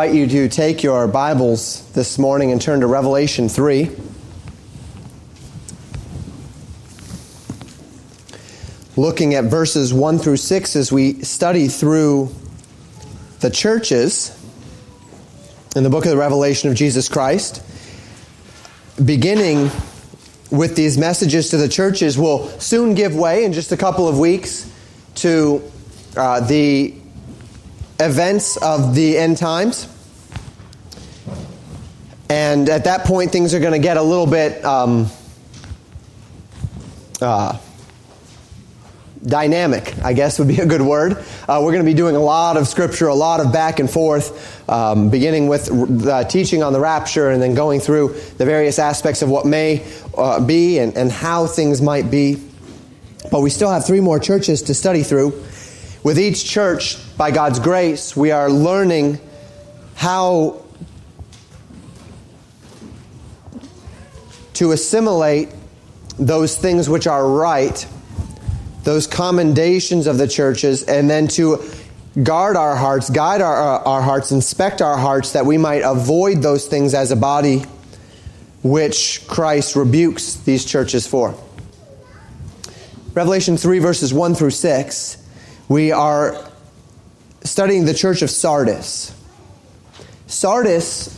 I invite you to take your Bibles this morning and turn to Revelation 3. Looking at verses 1 through 6 as we study through the churches in the book of the Revelation of Jesus Christ. Beginning with these messages to the churches will soon give way in just a couple of weeks to uh, the events of the end times. And at that point, things are going to get a little bit um, uh, dynamic, I guess would be a good word. Uh, we're going to be doing a lot of scripture, a lot of back and forth, um, beginning with the teaching on the rapture and then going through the various aspects of what may uh, be and, and how things might be. But we still have three more churches to study through. With each church, by God's grace, we are learning how to assimilate those things which are right, those commendations of the churches, and then to guard our hearts, guide our, uh, our hearts, inspect our hearts, that we might avoid those things as a body which Christ rebukes these churches for. Revelation 3, verses 1 through 6, we are studying the church of Sardis. Sardis,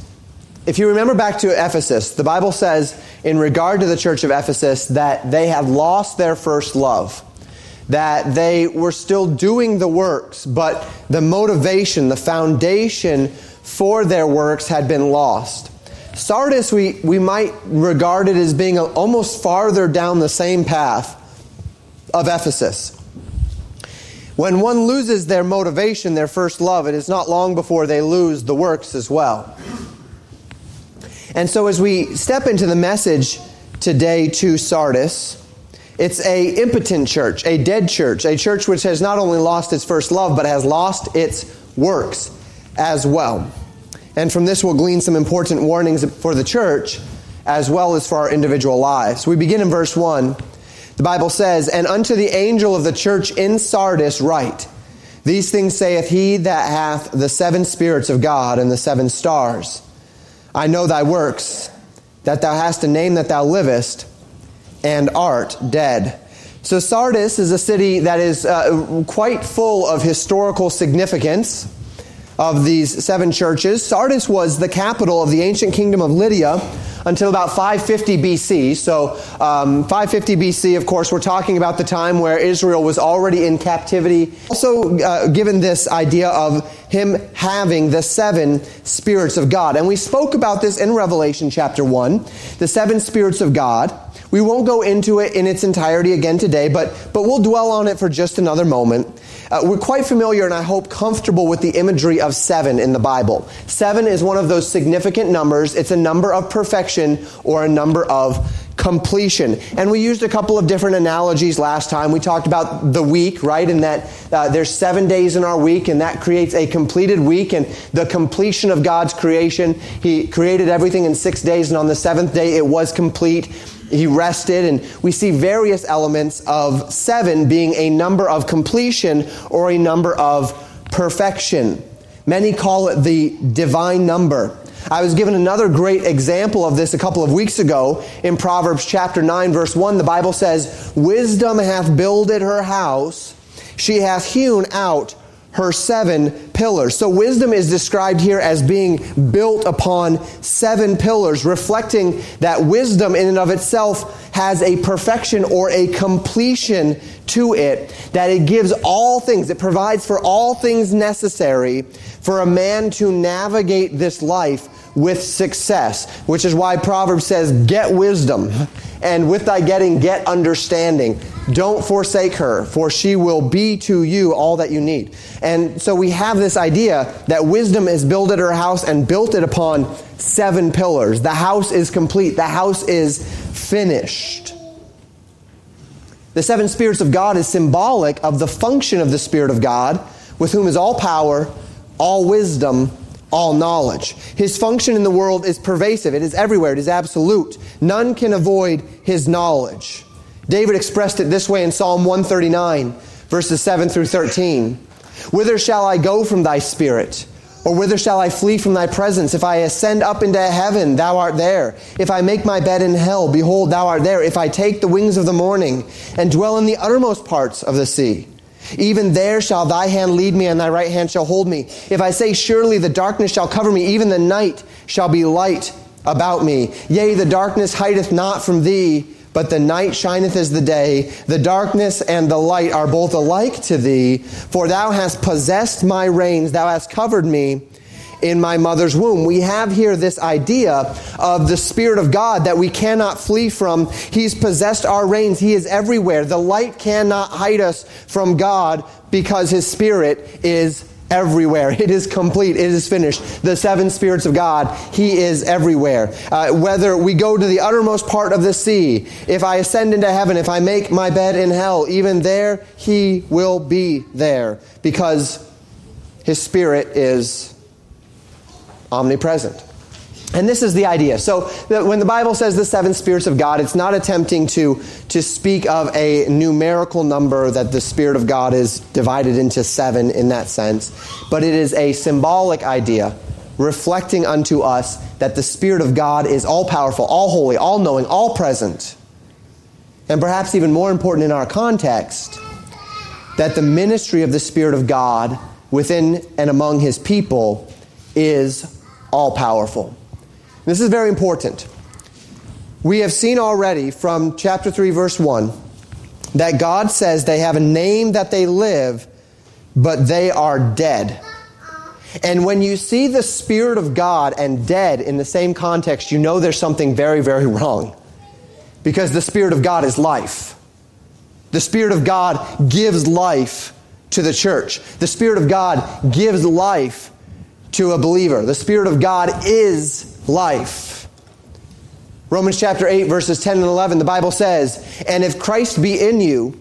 if you remember back to Ephesus, the Bible says in regard to the church of Ephesus that they had lost their first love, that they were still doing the works, but the motivation, the foundation for their works had been lost. Sardis, we, we might regard it as being almost farther down the same path of Ephesus. When one loses their motivation, their first love, it is not long before they lose the works as well. And so, as we step into the message today to Sardis, it's a impotent church, a dead church, a church which has not only lost its first love, but has lost its works as well. And from this, we'll glean some important warnings for the church as well as for our individual lives. We begin in verse 1. The Bible says, And unto the angel of the church in Sardis write, These things saith he that hath the seven spirits of God and the seven stars. I know thy works, that thou hast a name that thou livest, and art dead. So, Sardis is a city that is uh, quite full of historical significance of these seven churches. Sardis was the capital of the ancient kingdom of Lydia until about 550 BC. So, um, 550 BC, of course, we're talking about the time where Israel was already in captivity. Also, uh, given this idea of him having the seven spirits of God. And we spoke about this in Revelation chapter 1, the seven spirits of God. We won't go into it in its entirety again today, but, but we'll dwell on it for just another moment. Uh, we're quite familiar and I hope comfortable with the imagery of seven in the Bible. Seven is one of those significant numbers. It's a number of perfection or a number of completion. And we used a couple of different analogies last time. We talked about the week, right? And that uh, there's seven days in our week, and that creates a completed week and the completion of God's creation. He created everything in six days, and on the seventh day it was complete he rested, and we see various elements of seven being a number of completion or a number of perfection. Many call it the divine number. I was given another great example of this a couple of weeks ago in Proverbs chapter 9, verse 1. The Bible says, Wisdom hath builded her house, she hath hewn out her seven pillars. So wisdom is described here as being built upon seven pillars, reflecting that wisdom in and of itself has a perfection or a completion to it, that it gives all things, it provides for all things necessary for a man to navigate this life with success, which is why Proverbs says, Get wisdom, and with thy getting, get understanding. Don't forsake her, for she will be to you all that you need. And so we have this idea that wisdom is built at her house and built it upon seven pillars. The house is complete, the house is finished. The seven spirits of God is symbolic of the function of the Spirit of God, with whom is all power, all wisdom, all knowledge. His function in the world is pervasive, it is everywhere, it is absolute. None can avoid his knowledge. David expressed it this way in Psalm 139, verses 7 through 13 Whither shall I go from thy spirit? Or whither shall I flee from thy presence? If I ascend up into heaven, thou art there. If I make my bed in hell, behold, thou art there. If I take the wings of the morning and dwell in the uttermost parts of the sea, even there shall thy hand lead me, and thy right hand shall hold me. If I say, Surely the darkness shall cover me, even the night shall be light about me. Yea, the darkness hideth not from thee, but the night shineth as the day. The darkness and the light are both alike to thee. For thou hast possessed my reins, thou hast covered me in my mother's womb. We have here this idea of the Spirit of God that we cannot flee from. He's possessed our reins. He is everywhere. The light cannot hide us from God because His Spirit is everywhere. It is complete. It is finished. The seven spirits of God, He is everywhere. Uh, whether we go to the uttermost part of the sea, if I ascend into heaven, if I make my bed in hell, even there He will be there because His Spirit is omnipresent. And this is the idea. So when the Bible says the seven spirits of God, it's not attempting to, to speak of a numerical number that the Spirit of God is divided into seven in that sense, but it is a symbolic idea reflecting unto us that the Spirit of God is all powerful, all holy, all knowing, all present. And perhaps even more important in our context, that the ministry of the Spirit of God within and among His people is all powerful. This is very important. We have seen already from chapter 3, verse 1, that God says they have a name that they live, but they are dead. And when you see the Spirit of God and dead in the same context, you know there's something very, very wrong. Because the Spirit of God is life. The Spirit of God gives life to the church. The Spirit of God gives life to a believer. The Spirit of God is life. Romans chapter 8, verses 10 and 11, the Bible says, And if Christ be in you,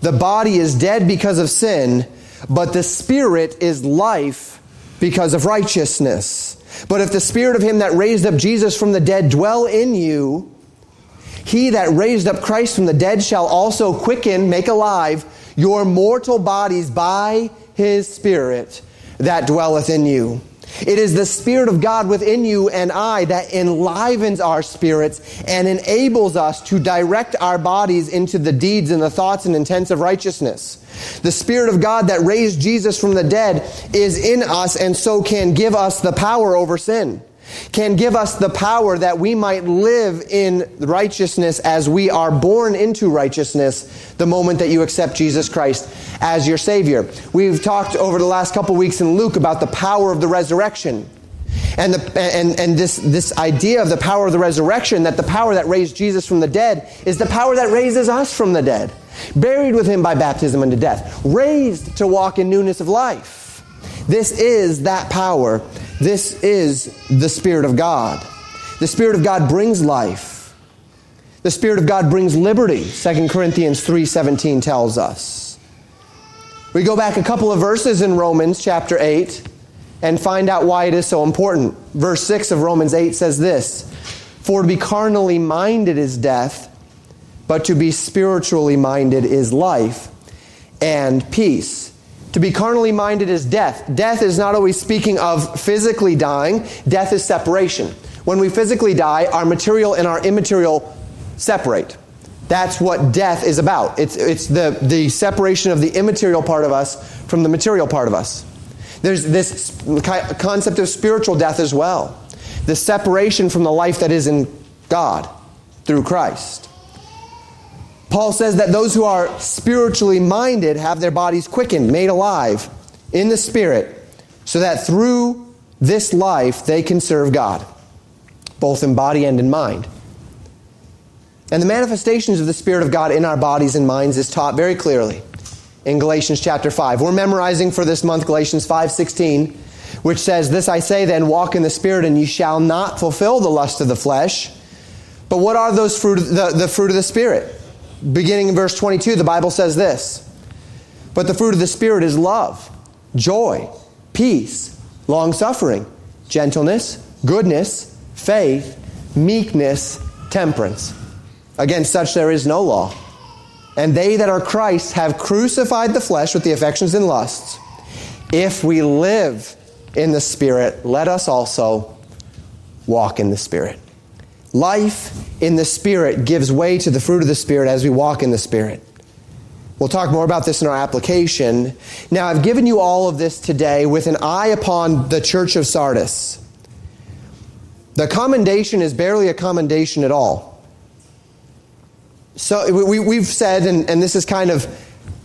the body is dead because of sin, but the Spirit is life because of righteousness. But if the Spirit of Him that raised up Jesus from the dead dwell in you, he that raised up Christ from the dead shall also quicken, make alive, your mortal bodies by His Spirit that dwelleth in you. It is the Spirit of God within you and I that enlivens our spirits and enables us to direct our bodies into the deeds and the thoughts and intents of righteousness. The Spirit of God that raised Jesus from the dead is in us and so can give us the power over sin can give us the power that we might live in righteousness as we are born into righteousness the moment that you accept Jesus Christ as your Savior. We've talked over the last couple weeks in Luke about the power of the resurrection. And, the, and, and this, this idea of the power of the resurrection, that the power that raised Jesus from the dead is the power that raises us from the dead. Buried with him by baptism unto death, raised to walk in newness of life. This is that power this is the Spirit of God. The Spirit of God brings life. The Spirit of God brings liberty, 2 Corinthians 3:17 tells us. We go back a couple of verses in Romans chapter 8 and find out why it is so important. Verse 6 of Romans 8 says this, "For to be carnally minded is death, but to be spiritually minded is life and peace." To be carnally minded is death. Death is not always speaking of physically dying, death is separation. When we physically die, our material and our immaterial separate. That's what death is about. It's, it's the, the separation of the immaterial part of us from the material part of us. There's this concept of spiritual death as well. The separation from the life that is in God through Christ. Paul says that those who are spiritually minded have their bodies quickened, made alive in the Spirit, so that through this life they can serve God, both in body and in mind. And the manifestations of the Spirit of God in our bodies and minds is taught very clearly in Galatians chapter 5. We're memorizing for this month Galatians 5:16, which says, "This I say then, walk in the Spirit, and ye shall not fulfill the lust of the flesh." But what are those fruit the, the fruit of the Spirit? Beginning in verse 22, the Bible says this But the fruit of the Spirit is love, joy, peace, long suffering, gentleness, goodness, faith, meekness, temperance. Against such there is no law. And they that are Christ have crucified the flesh with the affections and lusts. If we live in the Spirit, let us also walk in the Spirit. Life in the Spirit gives way to the fruit of the Spirit as we walk in the Spirit. We'll talk more about this in our application. Now, I've given you all of this today with an eye upon the church of Sardis. The commendation is barely a commendation at all. So we, have said, and, and this is kind of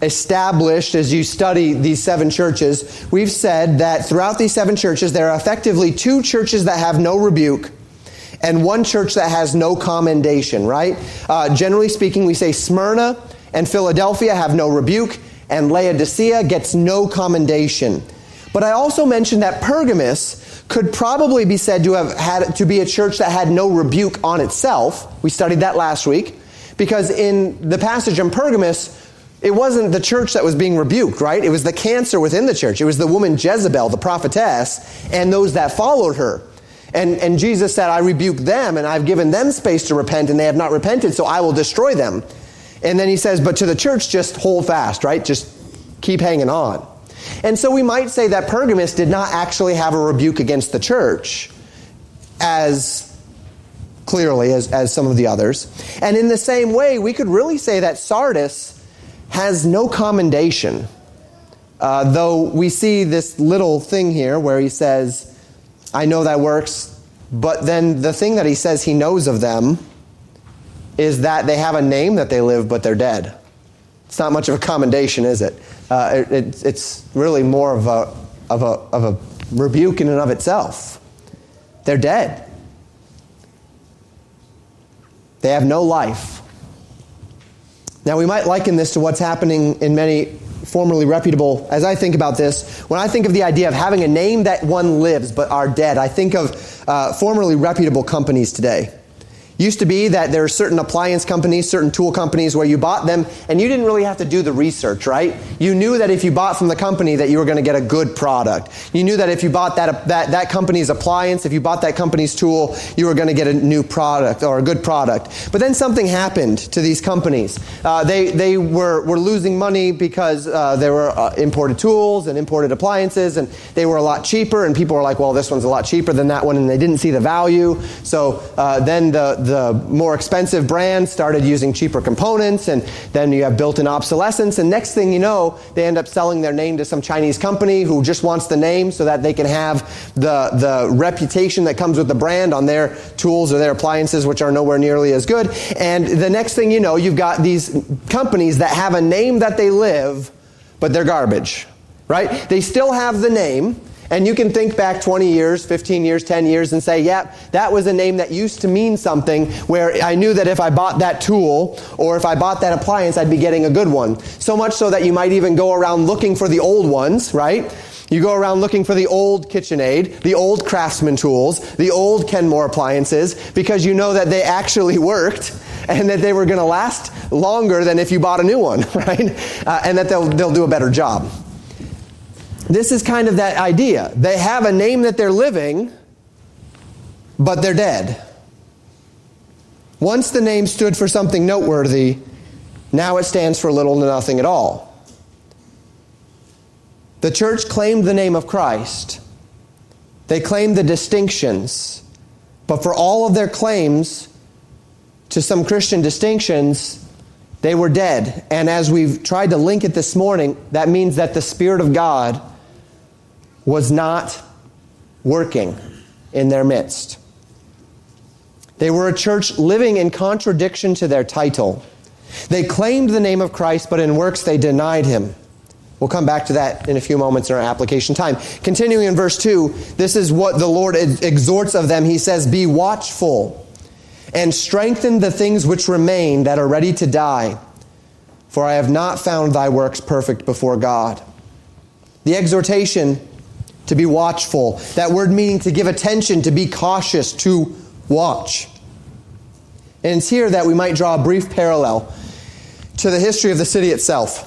established as you study these seven churches, we've said that throughout these seven churches, there are effectively two churches that have no rebuke and one church that has no commendation, right? Uh, generally speaking, we say Smyrna and Philadelphia have no rebuke, and Laodicea gets no commendation. But I also mentioned that Pergamus could probably be said to have had to be a church that had no rebuke on itself. We studied that last week because in the passage in Pergamus, it wasn't the church that was being rebuked, right? It was the cancer within the church. It was the woman Jezebel, the prophetess, and those that followed her. And, and Jesus said, I rebuke them, and I've given them space to repent, and they have not repented, so I will destroy them. And then he says, but to the church, just hold fast, right? Just keep hanging on. And so we might say that Pergamus did not actually have a rebuke against the church as clearly as, as some of the others. And in the same way, we could really say that Sardis has no commendation. Uh, though we see this little thing here where he says, I know that works, but then the thing that he says he knows of them is that they have a name that they live, but they're dead. It's not much of a commendation, is it? Uh, it, it it's really more of a, of, a, of a rebuke in and of itself. They're dead. They have no life. Now, we might liken this to what's happening in many formerly reputable, as I think about this, when I think of the idea of having a name that one lives but are dead, I think of uh, formerly reputable companies today. Used to be that there are certain appliance companies, certain tool companies where you bought them and you didn't really have to do the research, right? You knew that if you bought from the company that you were going to get a good product. You knew that if you bought that, that, that company's appliance, if you bought that company's tool, you were going to get a new product or a good product. But then something happened to these companies. Uh, they, they were, were losing money because uh, there were uh, imported tools and imported appliances and they were a lot cheaper and people were like, well, this one's a lot cheaper than that one and they didn't see the value. So uh, then the, the more expensive brands started using cheaper components, and then you have built in obsolescence. And next thing you know, they end up selling their name to some Chinese company who just wants the name so that they can have the, the reputation that comes with the brand on their tools or their appliances, which are nowhere nearly as good. And the next thing you know, you've got these companies that have a name that they live, but they're garbage, right? They still have the name, and you can think back 20 years, 15 years, 10 years and say, yep, yeah, that was a name that used to mean something where I knew that if I bought that tool or if I bought that appliance, I'd be getting a good one. So much so that you might even go around looking for the old ones, right? You go around looking for the old KitchenAid, the old Craftsman tools, the old Kenmore appliances because you know that they actually worked and that they were going to last longer than if you bought a new one, right? Uh, and that they'll, they'll do a better job. This is kind of that idea. They have a name that they're living, but they're dead. Once the name stood for something noteworthy, now it stands for little to nothing at all. The church claimed the name of Christ. They claimed the distinctions. But for all of their claims to some Christian distinctions, they were dead. And as we've tried to link it this morning, that means that the Spirit of God was not working in their midst. They were a church living in contradiction to their title. They claimed the name of Christ, but in works they denied him. We'll come back to that in a few moments in our application time. Continuing in verse 2, this is what the Lord exhorts of them. He says, Be watchful and strengthen the things which remain that are ready to die, for I have not found thy works perfect before God. The exhortation to be watchful. That word meaning to give attention, to be cautious, to watch. And it's here that we might draw a brief parallel to the history of the city itself.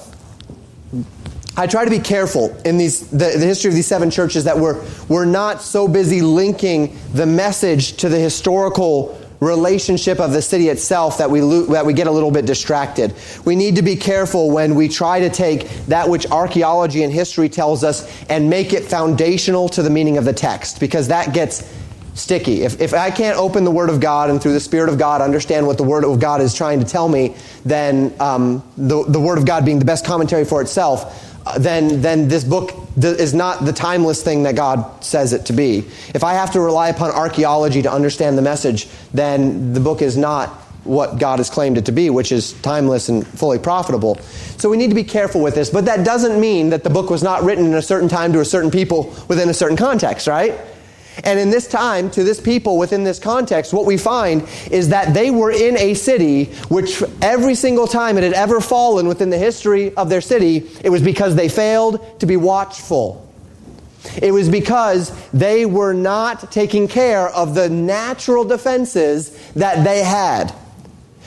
I try to be careful in these, the, the, history of these seven churches that we're, we're not so busy linking the message to the historical relationship of the city itself that we, lo- that we get a little bit distracted. We need to be careful when we try to take that which archaeology and history tells us and make it foundational to the meaning of the text, because that gets sticky. If, if I can't open the Word of God and through the Spirit of God understand what the Word of God is trying to tell me, then um, the, the Word of God being the best commentary for itself, then, then this book is not the timeless thing that God says it to be. If I have to rely upon archaeology to understand the message, then the book is not what God has claimed it to be, which is timeless and fully profitable. So we need to be careful with this, but that doesn't mean that the book was not written in a certain time to a certain people within a certain context, right? And in this time, to this people within this context, what we find is that they were in a city which every single time it had ever fallen within the history of their city, it was because they failed to be watchful. It was because they were not taking care of the natural defenses that they had.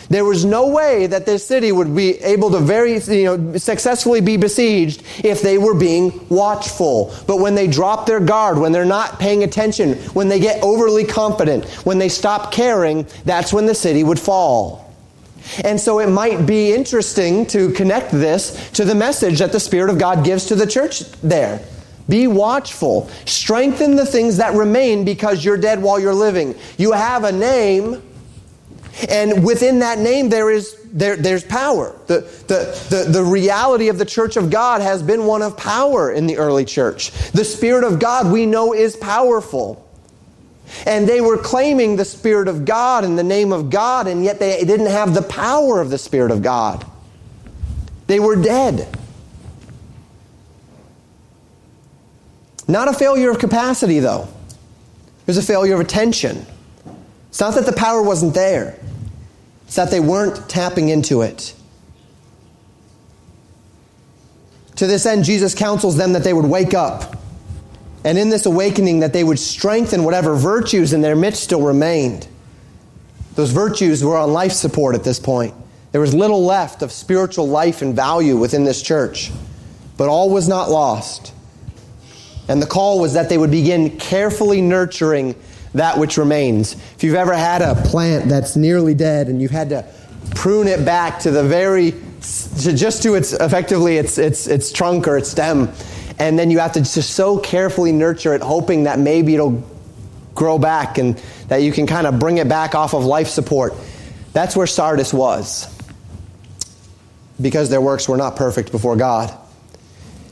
There was no way that this city would be able to very, you know, successfully be besieged if they were being watchful. But when they drop their guard, when they're not paying attention, when they get overly confident, when they stop caring, that's when the city would fall. And so it might be interesting to connect this to the message that the Spirit of God gives to the church there. Be watchful. Strengthen the things that remain because you're dead while you're living. You have a name and within that name, there is, there, there's power. The, the, the, the reality of the church of God has been one of power in the early church. The Spirit of God we know is powerful. And they were claiming the Spirit of God in the name of God, and yet they didn't have the power of the Spirit of God. They were dead. Not a failure of capacity, though. It was a failure of attention. It's not that the power wasn't there, it's that they weren't tapping into it. To this end, Jesus counsels them that they would wake up. And in this awakening, that they would strengthen whatever virtues in their midst still remained. Those virtues were on life support at this point. There was little left of spiritual life and value within this church. But all was not lost. And the call was that they would begin carefully nurturing that which remains. If you've ever had a plant that's nearly dead and you've had to prune it back to the very, to just to its, effectively its, its, its trunk or its stem, and then you have to just so carefully nurture it, hoping that maybe it'll grow back and that you can kind of bring it back off of life support. That's where Sardis was. Because their works were not perfect before God.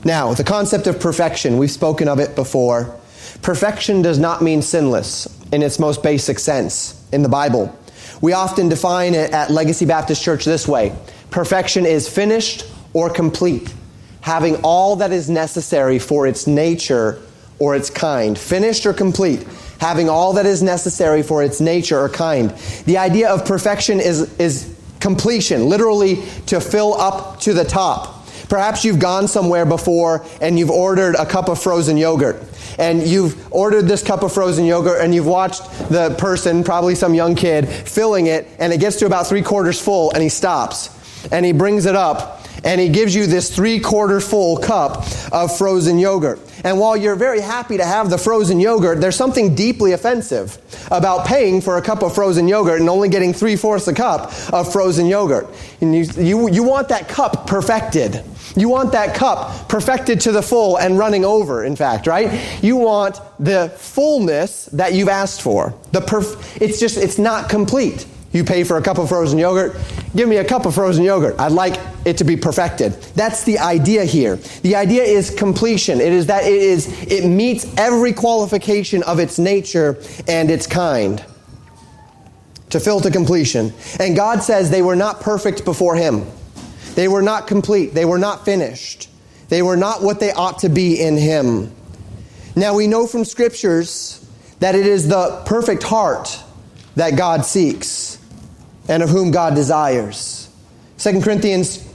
Now, the concept of perfection, we've spoken of it before. Perfection does not mean sinless in its most basic sense in the Bible. We often define it at Legacy Baptist Church this way perfection is finished or complete, having all that is necessary for its nature or its kind. Finished or complete, having all that is necessary for its nature or kind. The idea of perfection is, is completion, literally to fill up to the top. Perhaps you've gone somewhere before and you've ordered a cup of frozen yogurt and you've ordered this cup of frozen yogurt and you've watched the person, probably some young kid, filling it and it gets to about three quarters full and he stops and he brings it up and he gives you this three quarter full cup of frozen yogurt. And while you're very happy to have the frozen yogurt, there's something deeply offensive about paying for a cup of frozen yogurt and only getting three fourths a cup of frozen yogurt. And you, you, you want that cup perfected. You want that cup perfected to the full and running over, in fact, right? You want the fullness that you've asked for. The perf- it's just, it's not complete. You pay for a cup of frozen yogurt. Give me a cup of frozen yogurt. I'd like it to be perfected. That's the idea here. The idea is completion. It is that it is it meets every qualification of its nature and its kind. To fill to completion. And God says they were not perfect before him. They were not complete. They were not finished. They were not what they ought to be in Him. Now we know from scriptures that it is the perfect heart that God seeks and of whom God desires. 2 Corinthians,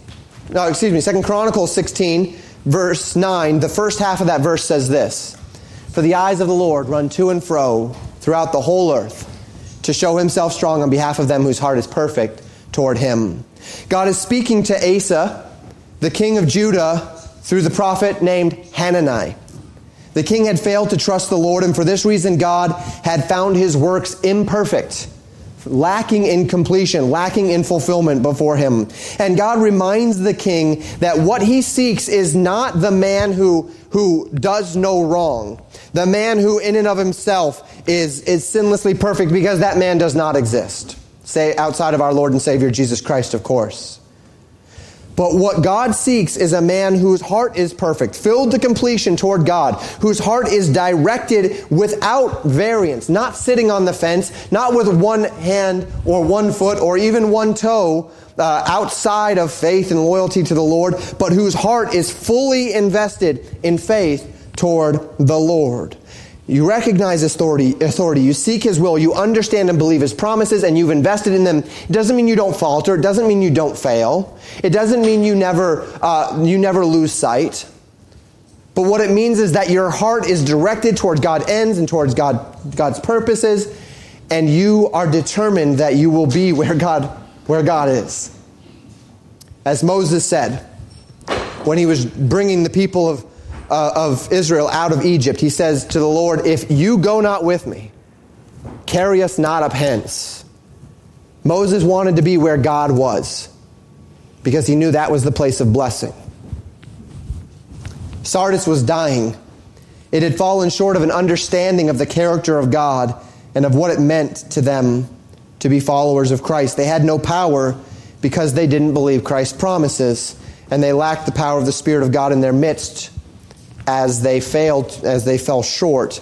no, excuse me, 2 Chronicles 16, verse 9, the first half of that verse says this For the eyes of the Lord run to and fro throughout the whole earth to show himself strong on behalf of them whose heart is perfect toward him. God is speaking to Asa, the king of Judah, through the prophet named Hanani. The king had failed to trust the Lord, and for this reason, God had found his works imperfect lacking in completion, lacking in fulfillment before him. And God reminds the king that what he seeks is not the man who, who does no wrong, the man who in and of himself is, is sinlessly perfect because that man does not exist. Say outside of our Lord and Savior Jesus Christ, of course. But what God seeks is a man whose heart is perfect, filled to completion toward God, whose heart is directed without variance, not sitting on the fence, not with one hand or one foot or even one toe uh, outside of faith and loyalty to the Lord, but whose heart is fully invested in faith toward the Lord. You recognize authority, authority. You seek His will. You understand and believe His promises, and you've invested in them. It doesn't mean you don't falter. It doesn't mean you don't fail. It doesn't mean you never, uh, you never lose sight. But what it means is that your heart is directed toward God's ends and towards God, God's purposes, and you are determined that you will be where God, where God is. As Moses said when he was bringing the people of uh, of Israel out of Egypt, he says to the Lord, If you go not with me, carry us not up hence. Moses wanted to be where God was because he knew that was the place of blessing. Sardis was dying. It had fallen short of an understanding of the character of God and of what it meant to them to be followers of Christ. They had no power because they didn't believe Christ's promises, and they lacked the power of the Spirit of God in their midst as they failed, as they fell short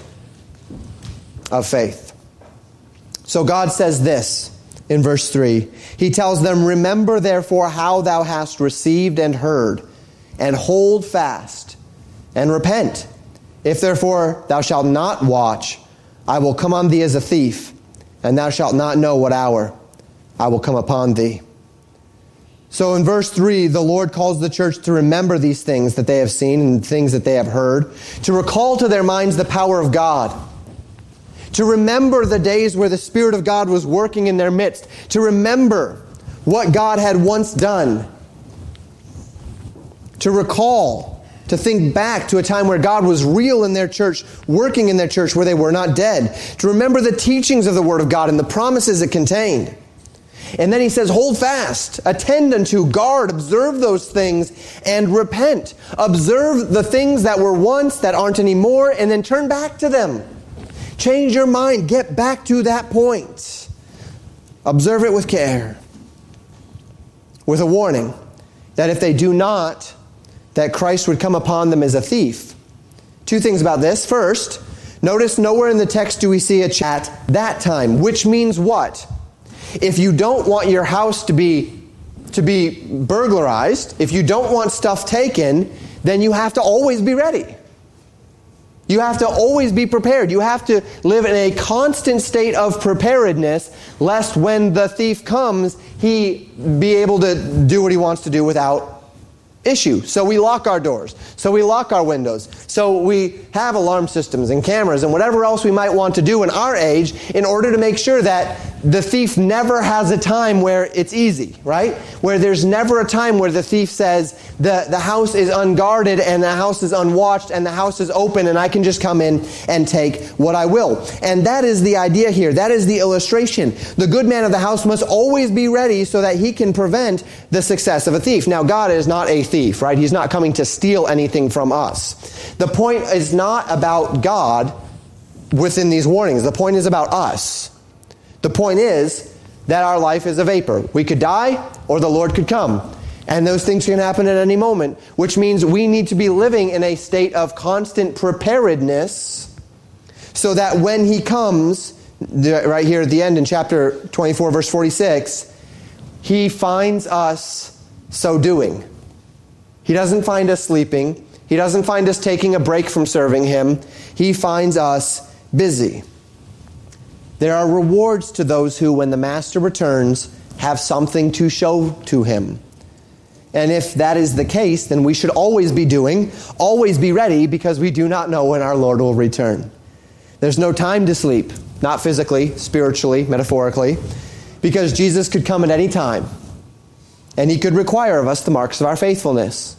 of faith. So God says this in verse 3. He tells them, Remember therefore how thou hast received and heard, and hold fast, and repent. If therefore thou shalt not watch, I will come on thee as a thief, and thou shalt not know what hour I will come upon thee. So in verse 3, the Lord calls the church to remember these things that they have seen and things that they have heard, to recall to their minds the power of God, to remember the days where the Spirit of God was working in their midst, to remember what God had once done, to recall, to think back to a time where God was real in their church, working in their church where they were not dead, to remember the teachings of the Word of God and the promises it contained. And then he says, hold fast, attend unto, guard, observe those things, and repent. Observe the things that were once that aren't anymore, and then turn back to them. Change your mind, get back to that point. Observe it with care, with a warning that if they do not, that Christ would come upon them as a thief. Two things about this. First, notice nowhere in the text do we see a chat that time, which means what? If you don't want your house to be to be burglarized, if you don't want stuff taken, then you have to always be ready. You have to always be prepared. You have to live in a constant state of preparedness, lest when the thief comes, he be able to do what he wants to do without issue. So we lock our doors. So we lock our windows. So we have alarm systems and cameras and whatever else we might want to do in our age in order to make sure that the thief never has a time where it's easy, right? Where there's never a time where the thief says, the, the house is unguarded and the house is unwatched and the house is open and I can just come in and take what I will. And that is the idea here. That is the illustration. The good man of the house must always be ready so that he can prevent the success of a thief. Now, God is not a thief, right? He's not coming to steal anything from us. The point is not about God within these warnings. The point is about us. The point is that our life is a vapor. We could die or the Lord could come. And those things can happen at any moment, which means we need to be living in a state of constant preparedness so that when He comes, right here at the end in chapter 24, verse 46, He finds us so doing. He doesn't find us sleeping, He doesn't find us taking a break from serving Him, He finds us busy. There are rewards to those who, when the master returns, have something to show to him. And if that is the case, then we should always be doing, always be ready, because we do not know when our Lord will return. There's no time to sleep, not physically, spiritually, metaphorically, because Jesus could come at any time, and he could require of us the marks of our faithfulness.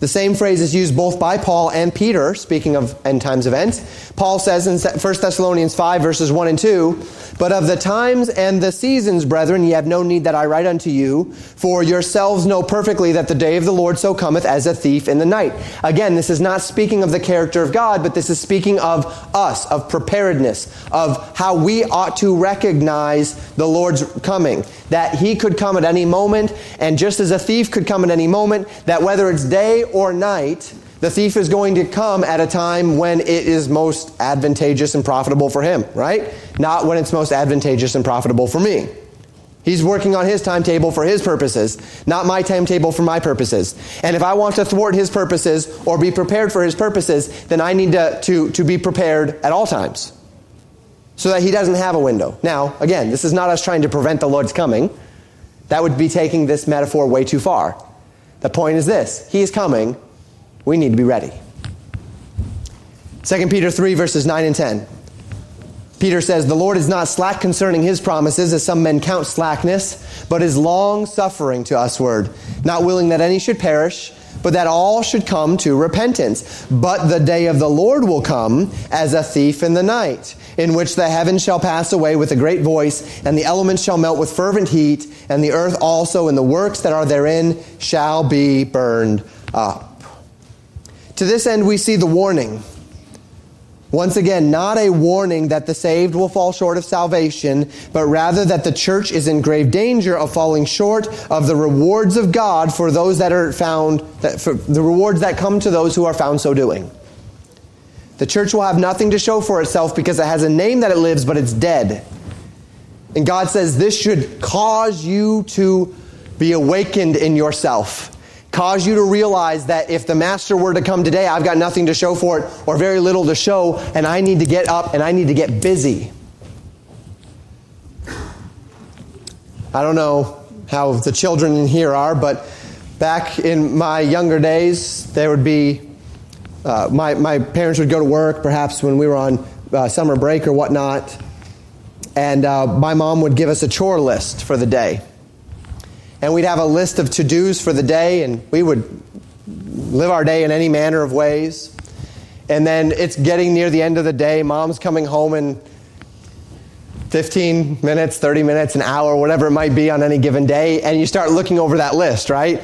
The same phrase is used both by Paul and Peter, speaking of end times events. Paul says in 1 Thessalonians 5, verses 1 and 2, But of the times and the seasons, brethren, ye have no need that I write unto you, for yourselves know perfectly that the day of the Lord so cometh as a thief in the night. Again, this is not speaking of the character of God, but this is speaking of us, of preparedness, of how we ought to recognize the Lord's coming. That he could come at any moment, and just as a thief could come at any moment, that whether it's day or night, the thief is going to come at a time when it is most advantageous and profitable for him, right? Not when it's most advantageous and profitable for me. He's working on his timetable for his purposes, not my timetable for my purposes. And if I want to thwart his purposes or be prepared for his purposes, then I need to, to, to be prepared at all times so that he doesn't have a window. Now, again, this is not us trying to prevent the Lord's coming. That would be taking this metaphor way too far. The point is this He is coming. We need to be ready. 2 Peter 3, verses 9 and 10. Peter says, The Lord is not slack concerning his promises, as some men count slackness, but is long suffering to usward, not willing that any should perish, but that all should come to repentance. But the day of the Lord will come as a thief in the night, in which the heavens shall pass away with a great voice, and the elements shall melt with fervent heat, and the earth also and the works that are therein shall be burned up. To this end, we see the warning once again, not a warning that the saved will fall short of salvation, but rather that the church is in grave danger of falling short of the rewards of God for those that are found, that, for the rewards that come to those who are found so doing. The church will have nothing to show for itself because it has a name that it lives, but it's dead. And God says this should cause you to be awakened in yourself cause you to realize that if the master were to come today, I've got nothing to show for it or very little to show, and I need to get up and I need to get busy. I don't know how the children in here are, but back in my younger days, there would be, uh, my, my parents would go to work, perhaps when we were on uh, summer break or whatnot, and uh, my mom would give us a chore list for the day and we'd have a list of to dos for the day, and we would live our day in any manner of ways. And then it's getting near the end of the day, mom's coming home in 15 minutes, 30 minutes, an hour, whatever it might be on any given day, and you start looking over that list, right?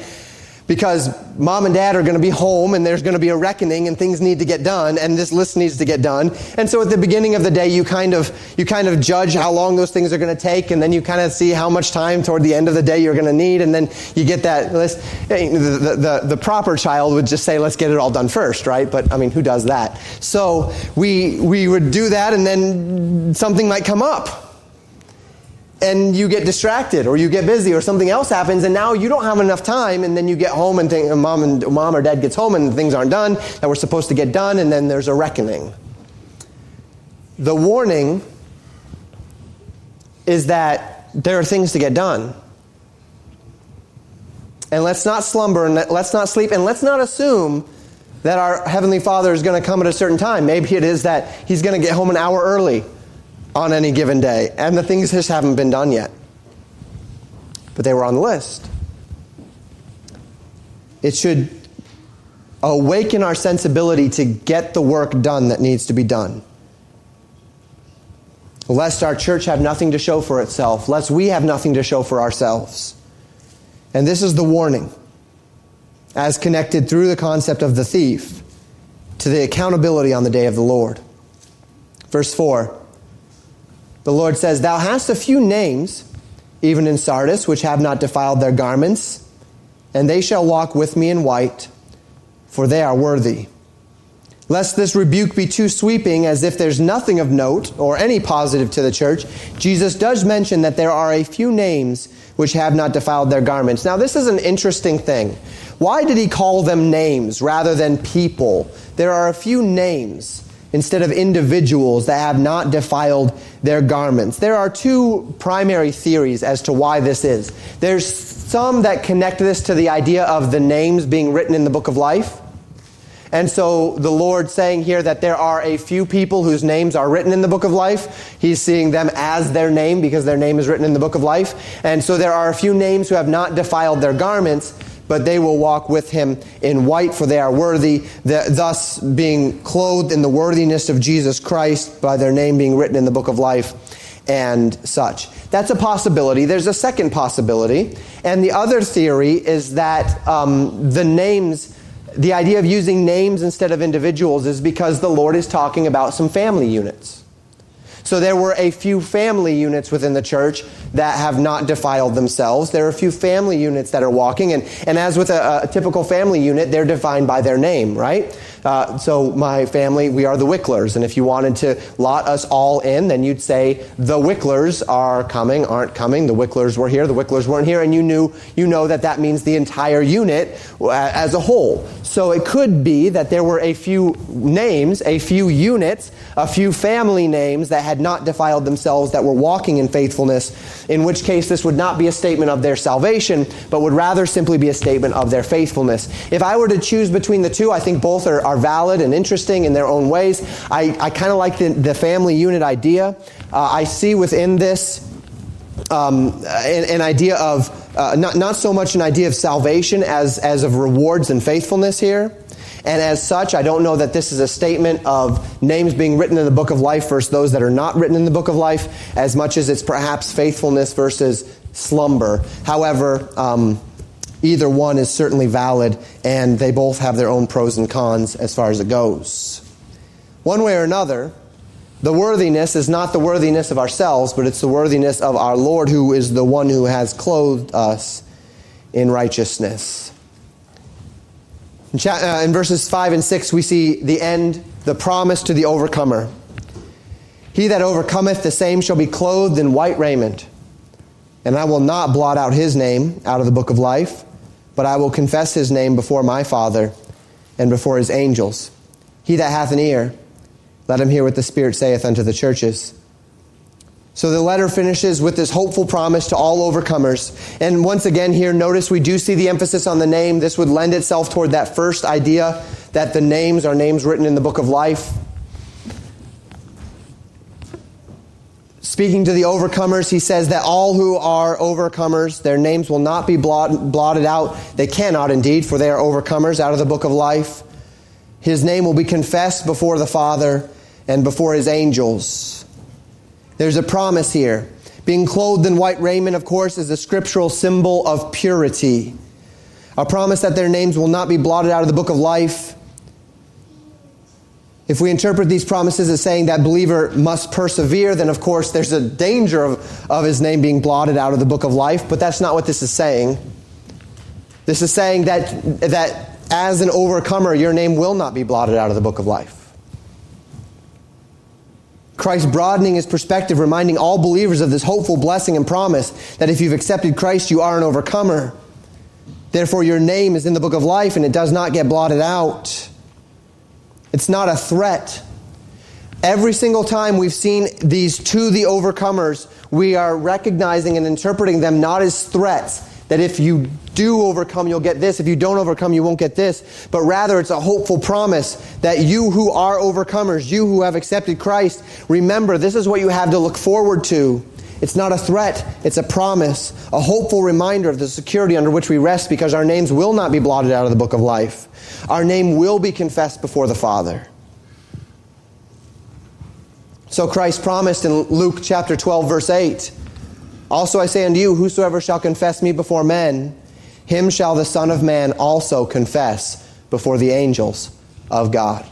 Because mom and dad are going to be home and there's going to be a reckoning and things need to get done and this list needs to get done. And so at the beginning of the day you kind of you kind of judge how long those things are going to take and then you kind of see how much time toward the end of the day you're going to need and then you get that list. The, the, the, proper child would just say let's get it all done first right? But i mean who does that? So we we would do that and then something might come up and you get distracted or you get busy or something else happens and now you don't have enough time and then you get home and think, mom and mom or dad gets home and things aren't done that were supposed to get done and then there's a reckoning. The warning is that there are things to get done. And let's not slumber and let's not sleep and let's not assume that our heavenly father is going to come at a certain time. Maybe it is that he's going to get home an hour early on any given day, and the things just haven't been done yet. But they were on the list. It should awaken our sensibility to get the work done that needs to be done. Lest our church have nothing to show for itself, lest we have nothing to show for ourselves. And this is the warning, as connected through the concept of the thief to the accountability on the day of the Lord. Verse 4 the Lord says, Thou hast a few names, even in Sardis, which have not defiled their garments, and they shall walk with me in white, for they are worthy. Lest this rebuke be too sweeping, as if there's nothing of note or any positive to the church, Jesus does mention that there are a few names which have not defiled their garments. Now, this is an interesting thing. Why did he call them names rather than people? There are a few names instead of individuals that have not defiled their garments. There are two primary theories as to why this is. There's some that connect this to the idea of the names being written in the book of life. And so the Lord saying here that there are a few people whose names are written in the book of life. He's seeing them as their name because their name is written in the book of life. And so there are a few names who have not defiled their garments. But they will walk with him in white, for they are worthy, thus being clothed in the worthiness of Jesus Christ by their name being written in the book of life and such. That's a possibility. There's a second possibility, and the other theory is that um, the names, the idea of using names instead of individuals, is because the Lord is talking about some family units. So there were a few family units within the church that have not defiled themselves. There are a few family units that are walking, and, and as with a, a typical family unit, they're defined by their name, right? Uh, so my family, we are the Wicklers, and if you wanted to lot us all in, then you'd say the Wicklers are coming, aren't coming. The Wicklers were here, the Wicklers weren't here, and you knew you know that that means the entire unit uh, as a whole. So it could be that there were a few names, a few units, a few family names that had not defiled themselves, that were walking in faithfulness. In which case, this would not be a statement of their salvation, but would rather simply be a statement of their faithfulness. If I were to choose between the two, I think both are, are valid and interesting in their own ways. I, I kind of like the, the family unit idea. Uh, I see within this um, an, an, idea of uh, not, not so much an idea of salvation as, as of rewards and faithfulness here. And as such, I don't know that this is a statement of names being written in the book of life versus those that are not written in the book of life, as much as it's perhaps faithfulness versus slumber. However, um, Either one is certainly valid, and they both have their own pros and cons as far as it goes. One way or another, the worthiness is not the worthiness of ourselves, but it's the worthiness of our Lord, who is the one who has clothed us in righteousness. In, uh, in verses 5 and 6, we see the end, the promise to the overcomer. He that overcometh, the same shall be clothed in white raiment. And I will not blot out his name out of the book of life, but I will confess his name before my Father and before his angels. He that hath an ear, let him hear what the Spirit saith unto the churches. So the letter finishes with this hopeful promise to all overcomers. And once again, here, notice we do see the emphasis on the name. This would lend itself toward that first idea that the names are names written in the book of life. Speaking to the overcomers, he says that all who are overcomers, their names will not be blot, blotted out. They cannot indeed, for they are overcomers out of the book of life. His name will be confessed before the Father and before his angels. There's a promise here. Being clothed in white raiment, of course, is a scriptural symbol of purity. A promise that their names will not be blotted out of the book of life if we interpret these promises as saying that believer must persevere, then of course there's a danger of, of his name being blotted out of the book of life, but that's not what this is saying. This is saying that, that as an overcomer, your name will not be blotted out of the book of life. Christ broadening his perspective, reminding all believers of this hopeful blessing and promise that if you've accepted Christ, you are an overcomer. Therefore, your name is in the book of life and it does not get blotted out. It's not a threat. Every single time we've seen these to the overcomers, we are recognizing and interpreting them not as threats, that if you do overcome, you'll get this. If you don't overcome, you won't get this. But rather, it's a hopeful promise that you who are overcomers, you who have accepted Christ, remember this is what you have to look forward to. It's not a threat, it's a promise, a hopeful reminder of the security under which we rest because our names will not be blotted out of the book of life. Our name will be confessed before the Father. So Christ promised in Luke chapter 12, verse 8 Also I say unto you, whosoever shall confess me before men, him shall the Son of Man also confess before the angels of God.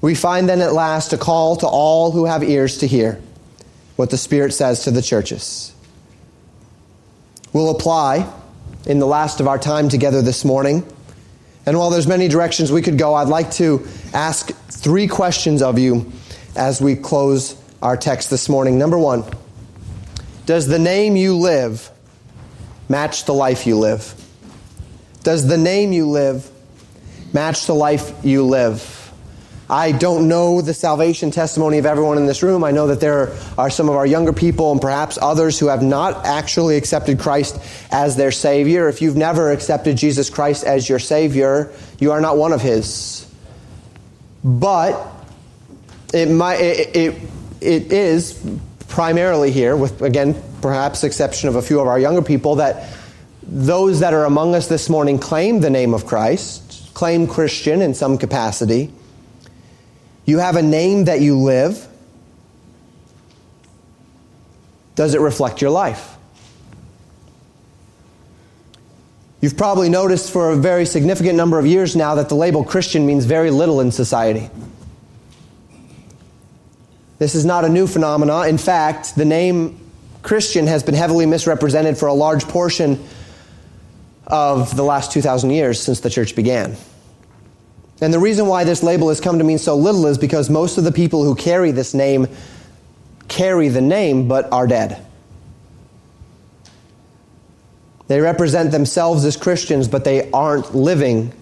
We find then at last a call to all who have ears to hear what the Spirit says to the churches. We'll apply in the last of our time together this morning and while there's many directions we could go, I'd like to ask three questions of you as we close our text this morning. Number one, does the name you live match the life you live? Does the name you live match the life you live? I don't know the salvation testimony of everyone in this room. I know that there are some of our younger people and perhaps others who have not actually accepted Christ as their Savior. If you've never accepted Jesus Christ as your Savior, you are not one of His. But it, might, it, it, it is primarily here, with again, perhaps exception of a few of our younger people, that those that are among us this morning claim the name of Christ, claim Christian in some capacity. You have a name that you live. Does it reflect your life? You've probably noticed for a very significant number of years now that the label Christian means very little in society. This is not a new phenomenon. In fact, the name Christian has been heavily misrepresented for a large portion of the last 2,000 years since the church began. And the reason why this label has come to mean so little is because most of the people who carry this name carry the name but are dead. They represent themselves as Christians, but they aren't living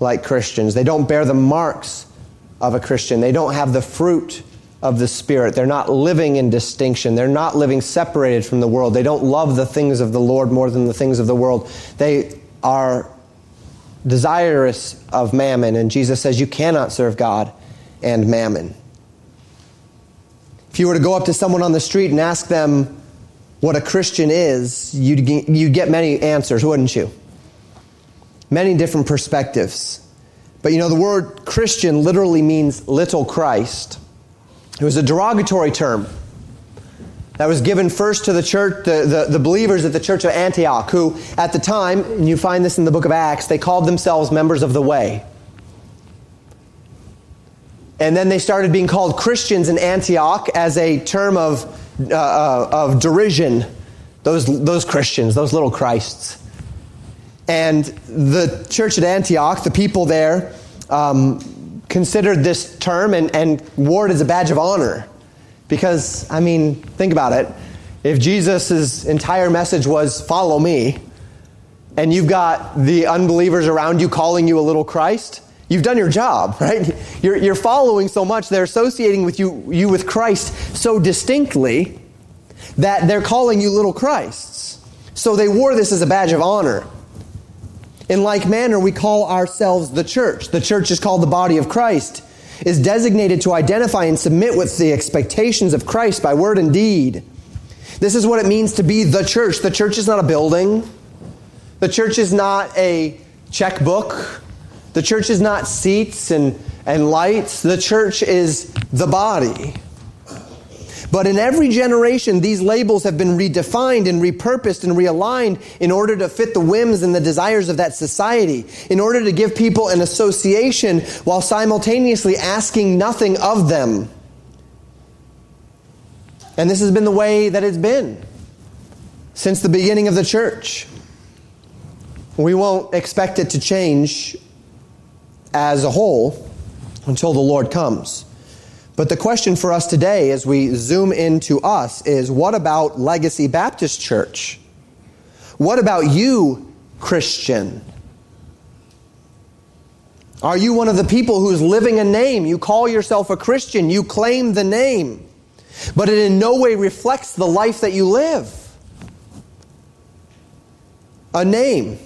like Christians. They don't bear the marks of a Christian. They don't have the fruit of the Spirit. They're not living in distinction. They're not living separated from the world. They don't love the things of the Lord more than the things of the world. They are desirous of mammon, and Jesus says you cannot serve God and mammon. If you were to go up to someone on the street and ask them what a Christian is, you'd, you'd get many answers, wouldn't you? Many different perspectives. But you know, the word Christian literally means little Christ. It was a derogatory term that was given first to the church, the, the, the, believers at the church of Antioch, who at the time, and you find this in the book of Acts, they called themselves members of the way. And then they started being called Christians in Antioch as a term of, uh, uh of derision. Those, those Christians, those little Christs. And the church at Antioch, the people there, um, considered this term and, and wore it as a badge of honor. Because, I mean, think about it. If Jesus' entire message was, follow me, and you've got the unbelievers around you calling you a little Christ, you've done your job, right? You're, you're following so much, they're associating with you, you with Christ so distinctly that they're calling you little Christs. So they wore this as a badge of honor. In like manner, we call ourselves the church. The church is called the body of Christ, is designated to identify and submit with the expectations of Christ by word and deed. This is what it means to be the church. The church is not a building. The church is not a checkbook. The church is not seats and, and lights. The church is the body. But in every generation, these labels have been redefined and repurposed and realigned in order to fit the whims and the desires of that society, in order to give people an association while simultaneously asking nothing of them. And this has been the way that it's been since the beginning of the church. We won't expect it to change as a whole until the Lord comes. But the question for us today, as we zoom into us, is what about Legacy Baptist Church? What about you, Christian? Are you one of the people who's living a name? You call yourself a Christian, you claim the name, but it in no way reflects the life that you live. A name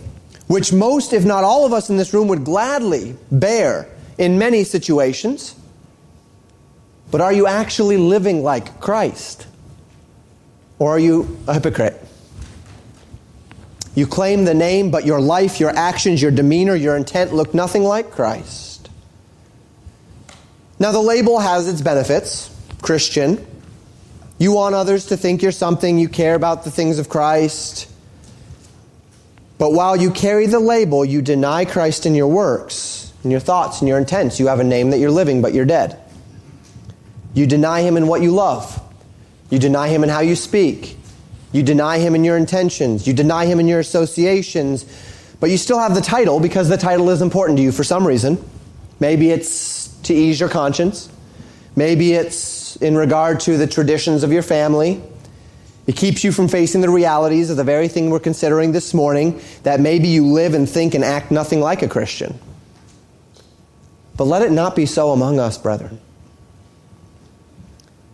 which most, if not all of us in this room, would gladly bear in many situations. But are you actually living like Christ? Or are you a hypocrite? You claim the name, but your life, your actions, your demeanor, your intent look nothing like Christ. Now, the label has its benefits Christian. You want others to think you're something, you care about the things of Christ. But while you carry the label, you deny Christ in your works, in your thoughts, in your intents. You have a name that you're living, but you're dead. You deny him in what you love. You deny him in how you speak. You deny him in your intentions. You deny him in your associations. But you still have the title because the title is important to you for some reason. Maybe it's to ease your conscience. Maybe it's in regard to the traditions of your family. It keeps you from facing the realities of the very thing we're considering this morning that maybe you live and think and act nothing like a Christian. But let it not be so among us, brethren.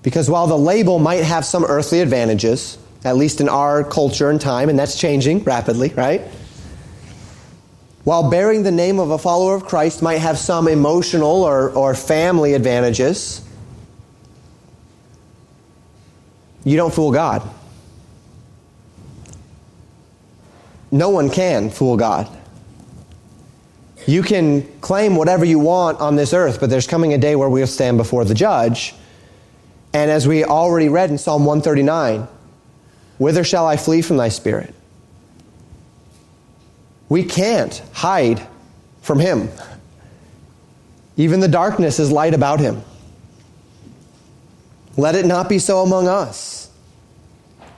Because while the label might have some earthly advantages, at least in our culture and time, and that's changing rapidly, right? While bearing the name of a follower of Christ might have some emotional or, or family advantages, you don't fool God. no one can fool God. You can claim whatever you want on this earth, but there's coming a day where we'll stand before the judge. And as we already read in Psalm 139, whither shall I flee from thy spirit? We can't hide from him. Even the darkness is light about him. Let it not be so among us.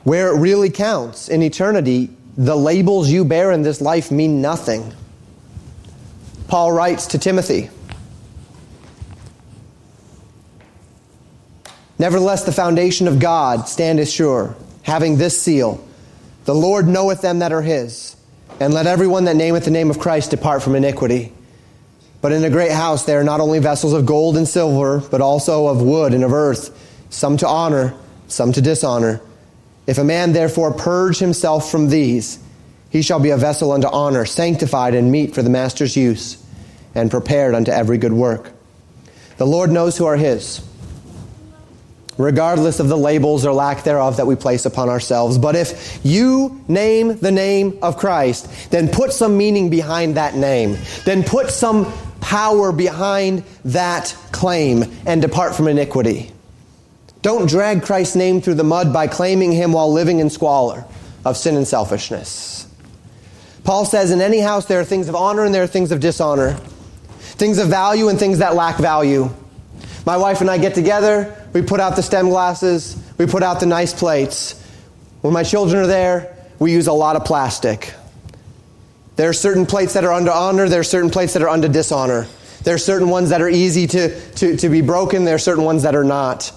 Where it really counts in eternity, the labels you bear in this life mean nothing. Paul writes to Timothy Nevertheless, the foundation of God standeth sure, having this seal The Lord knoweth them that are his, and let everyone that nameth the name of Christ depart from iniquity. But in a great house there are not only vessels of gold and silver, but also of wood and of earth, some to honor, some to dishonor. If a man therefore purge himself from these, he shall be a vessel unto honor, sanctified and meet for the master's use, and prepared unto every good work. The Lord knows who are his, regardless of the labels or lack thereof that we place upon ourselves. But if you name the name of Christ, then put some meaning behind that name. Then put some power behind that claim and depart from iniquity. Don't drag Christ's name through the mud by claiming him while living in squalor of sin and selfishness. Paul says, In any house there are things of honor and there are things of dishonor, things of value and things that lack value. My wife and I get together, we put out the stem glasses, we put out the nice plates. When my children are there, we use a lot of plastic. There are certain plates that are under honor, there are certain plates that are under dishonor. There are certain ones that are easy to, to, to be broken, there are certain ones that are not.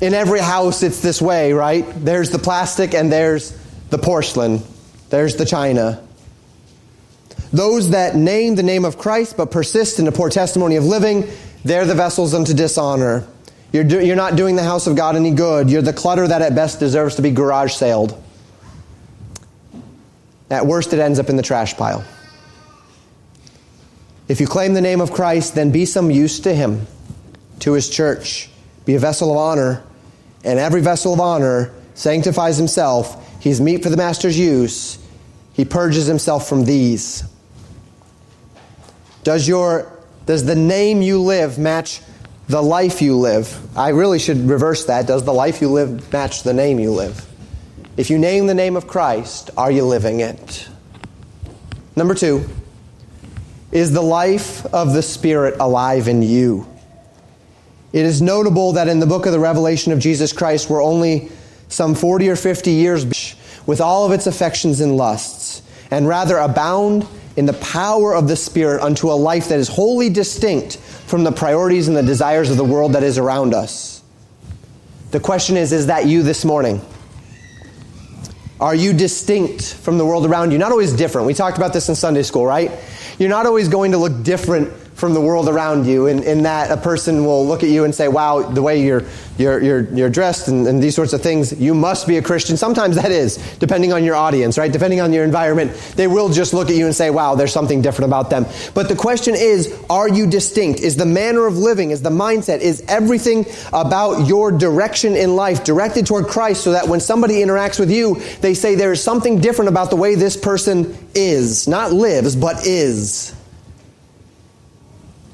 In every house, it's this way, right? There's the plastic and there's the porcelain, there's the china. Those that name the name of Christ but persist in a poor testimony of living, they're the vessels unto dishonor. You're, do, you're not doing the house of God any good. You're the clutter that at best deserves to be garage sailed. At worst, it ends up in the trash pile. If you claim the name of Christ, then be some use to Him, to His church. Be a vessel of honor and every vessel of honor sanctifies himself. He's meet for the master's use. He purges himself from these. Does your does the name you live match the life you live? I really should reverse that. Does the life you live match the name you live? If you name the name of Christ, are you living it? Number 2, is the life of the Spirit alive in you? It is notable that in the book of the Revelation of Jesus Christ, we're only some 40 or 50 years with all of its affections and lusts, and rather abound in the power of the Spirit unto a life that is wholly distinct from the priorities and the desires of the world that is around us. The question is is that you this morning? Are you distinct from the world around you? Not always different. We talked about this in Sunday school, right? You're not always going to look different from the world around you, in, in that a person will look at you and say, Wow, the way you're, you're, you're, you're dressed and, and these sorts of things, you must be a Christian. Sometimes that is, depending on your audience, right? Depending on your environment, they will just look at you and say, Wow, there's something different about them. But the question is, are you distinct? Is the manner of living, is the mindset, is everything about your direction in life directed toward Christ so that when somebody interacts with you, they say there is something different about the way this person is, not lives, but is.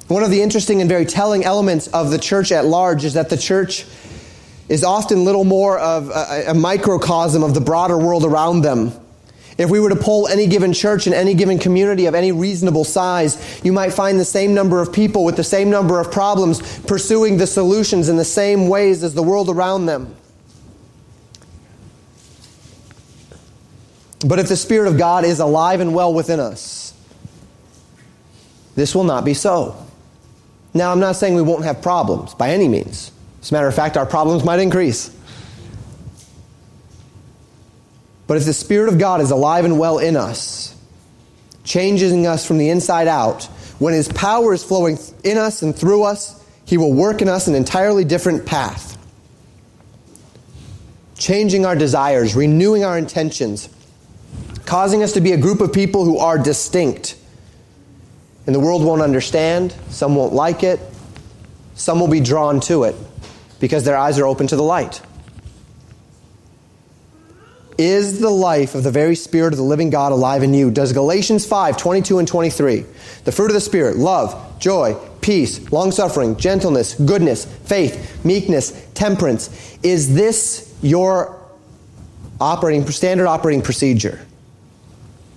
One of the interesting and very telling elements of the church at large is that the church is often little more of a, a, microcosm of the broader world around them. If we were to poll any given church in any given community of any reasonable size, you might find the same number of people with the same number of problems pursuing the solutions in the same ways as the world around them. But if the Spirit of God is alive and well within us, this will not be so. Now, I'm not saying we won't have problems by any means. As a matter of fact, our problems might increase. But if the Spirit of God is alive and well in us, changing us from the inside out, when His power is flowing in us and through us, He will work in us an entirely different path. Changing our desires, renewing our intentions, causing us to be a group of people who are distinct and the world won't understand, some won't like it, some will be drawn to it because their eyes are open to the light. is the life of the very Spirit of the living God alive in you. Does Galatians 5 22 and 23, the fruit of the Spirit, love, joy, peace, long suffering, gentleness, goodness, faith, meekness, temperance, is this your operating, standard operating procedure?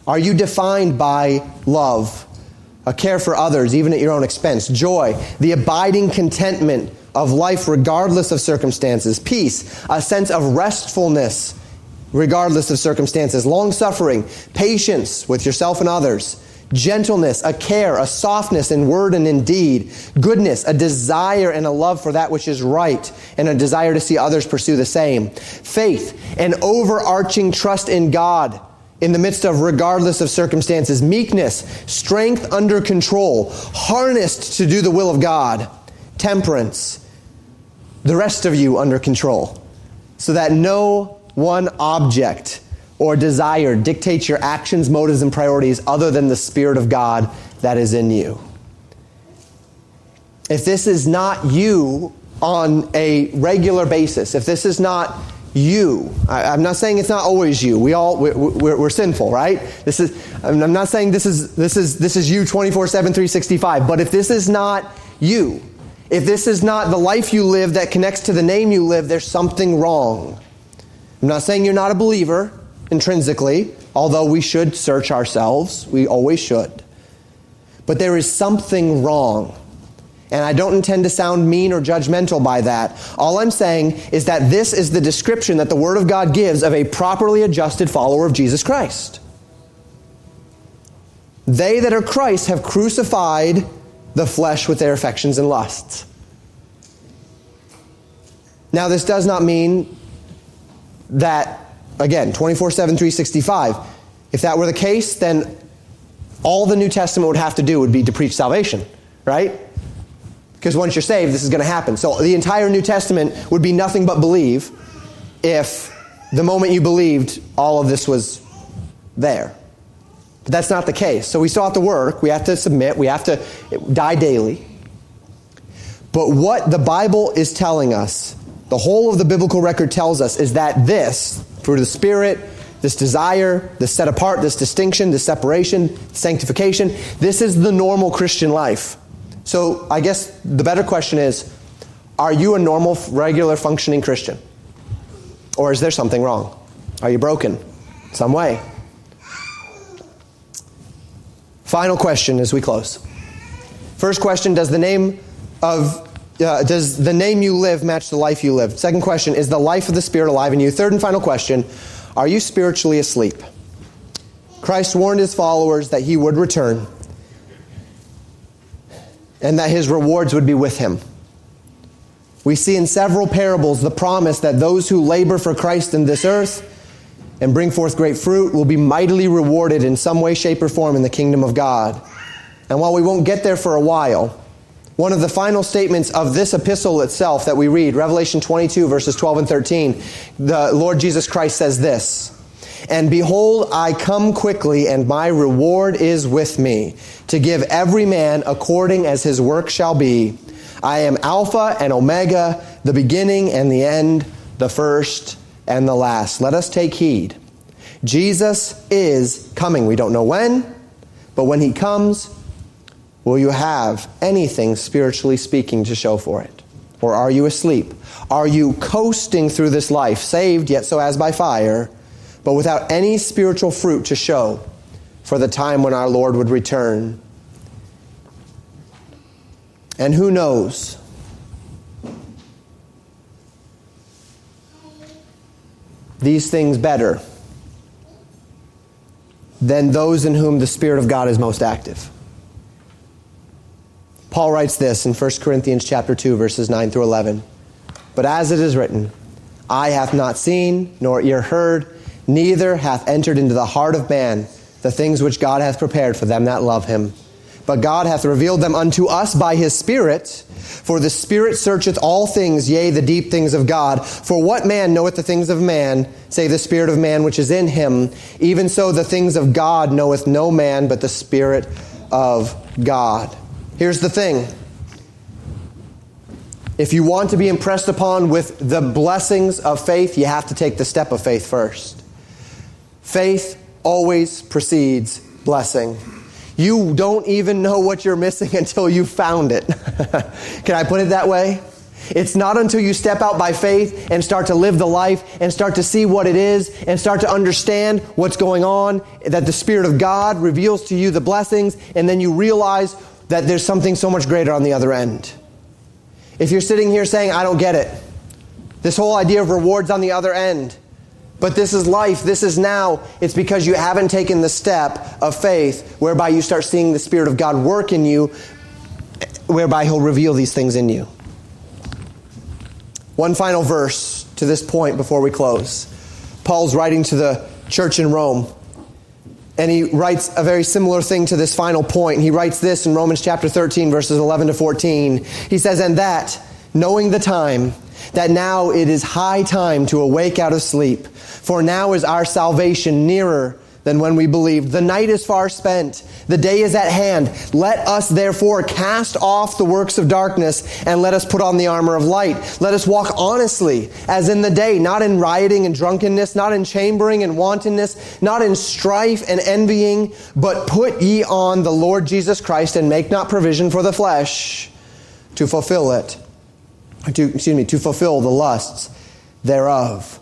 Are you defined by love, a care for others, even at your own expense, joy, the abiding contentment of life regardless of circumstances, peace, a sense of restfulness regardless of circumstances, long suffering, patience with yourself and others, gentleness, a care, a softness in word and in deed, goodness, a desire and a love for that which is right, and a desire to see others pursue the same, faith, an overarching trust in God in the midst of regardless of circumstances, meekness, strength under control, harnessed to do the will of God, temperance, the rest of you under control, so that no one object or desire dictates your actions, motives, and priorities other than the Spirit of God that is in you. If this is not you on a regular basis, if this is not you. I, am not saying it's not always you. We all we're, we're, we're, sinful, right? This is. I'm not saying this is this is this is you 24 7 365. But if this is not you, if this is not the life you live that connects to the name you live, there's something wrong. I'm not saying you're not a believer intrinsically, although we should search ourselves. We always should. But there is something wrong. And I don't intend to sound mean or judgmental by that. All I'm saying is that this is the description that the Word of God gives of a properly adjusted follower of Jesus Christ. They that are Christ have crucified the flesh with their affections and lusts. Now, this does not mean that, again, 24 7, 365, if that were the case, then all the New Testament would have to do would be to preach salvation, right? Because once you're saved, this is going to happen. So the entire New Testament would be nothing but believe if the moment you believed, all of this was there. But that's not the case. So we still have to work. We have to submit. We have to die daily. But what the Bible is telling us, the whole of the biblical record tells us, is that this, fruit of the Spirit, this desire, this set apart, this distinction, this separation, sanctification, this is the normal Christian life. So I guess the better question is are you a normal, regular, functioning Christian? Or is there something wrong? Are you broken some way? Final question as we close. First question Does the name of uh, does the name you live match the life you live? Second question Is the life of the Spirit alive in you? Third and final question Are you spiritually asleep? Christ warned his followers that he would return and that his rewards would be with him. We see in several parables the promise that those who labor for Christ in this earth and bring forth great fruit will be mightily rewarded in some way, shape, or form in the kingdom of God. And while we won't get there for a while, one of the final statements of this epistle itself that we read, Revelation 22, verses 12 and 13, the Lord Jesus Christ says this And behold, I come quickly, and my reward is with me to give every man according as his work shall be. I am Alpha and Omega, the beginning and the end, the first and the last. Let us take heed. Jesus is coming. We don't know when, but when he comes, will you have anything spiritually speaking to show for it? Or are you asleep? Are you coasting through this life, saved yet so as by fire, but without any spiritual fruit to show? for the time when our Lord would return. And who knows? These things better than those in whom the Spirit of God is most active. Paul writes this in 1 Corinthians chapter 2 verses 9 through 11. But as it is written, eye hath not seen nor ear heard, neither hath entered into the heart of man the things which God hath prepared for them that love him. But God hath revealed them unto us by his Spirit. For the Spirit searcheth all things, yea, the deep things of God. For what man knoweth the things of man, save the Spirit of man which is in him? Even so, the things of God knoweth no man but the Spirit of God. Here's the thing. If you want to be impressed upon with the blessings of faith, you have to take the step of faith first. Faith always precedes blessing. You don't even know what you're missing until you found it. Can I put it that way? It's not until you step out by faith and start to live the life and start to see what it is and start to understand what's going on that the Spirit of God reveals to you the blessings and then you realize that there's something so much greater on the other end. If you're sitting here saying, I don't get it, this whole idea of rewards on the other end, but this is life, this is now, it's because you haven't taken the step of faith whereby you start seeing the Spirit of God work in you, whereby He'll reveal these things in you. One final verse to this point before we close. Paul's writing to the church in Rome, and he writes a very similar thing to this final point. He writes this in Romans chapter 13, verses 11 to 14. He says, And that, knowing the time, that now it is high time to awake out of sleep, for now is our salvation nearer than when we believed. The night is far spent. The day is at hand. Let us therefore cast off the works of darkness and let us put on the armor of light. Let us walk honestly as in the day, not in rioting and drunkenness, not in chambering and wantonness, not in strife and envying, but put ye on the Lord Jesus Christ and make not provision for the flesh to fulfill it. To, excuse me, to fulfill the lusts thereof.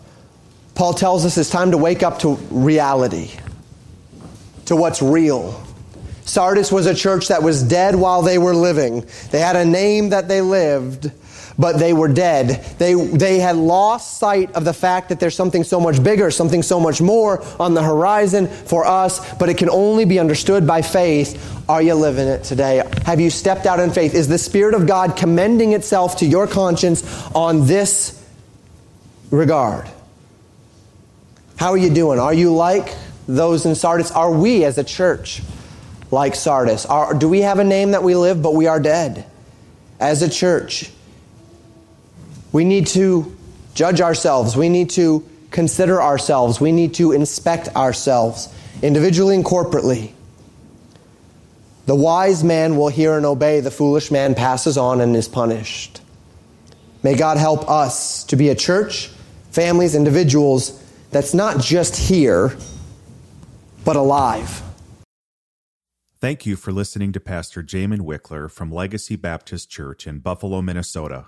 Paul tells us it's time to wake up to reality to what's real. Sardis was a church that was dead while they were living. They had a name that they lived, but they were dead. They, they had lost sight of the fact that there's something so much bigger, something so much more on the horizon for us, but it can only be understood by faith. Are you living it today? Have you stepped out in faith? Is the Spirit of God commending itself to your conscience on this regard? How are you doing? Are you like those in Sardis? Are we as a church like Sardis? Are, do we have a name that we live, but we are dead? As a church, we need to judge ourselves. We need to consider ourselves. We need to inspect ourselves individually and corporately. The wise man will hear and obey, the foolish man passes on and is punished. May God help us to be a church, families, individuals that's not just here, but alive. Thank you for listening to Pastor Jamin Wickler from Legacy Baptist Church in Buffalo, Minnesota.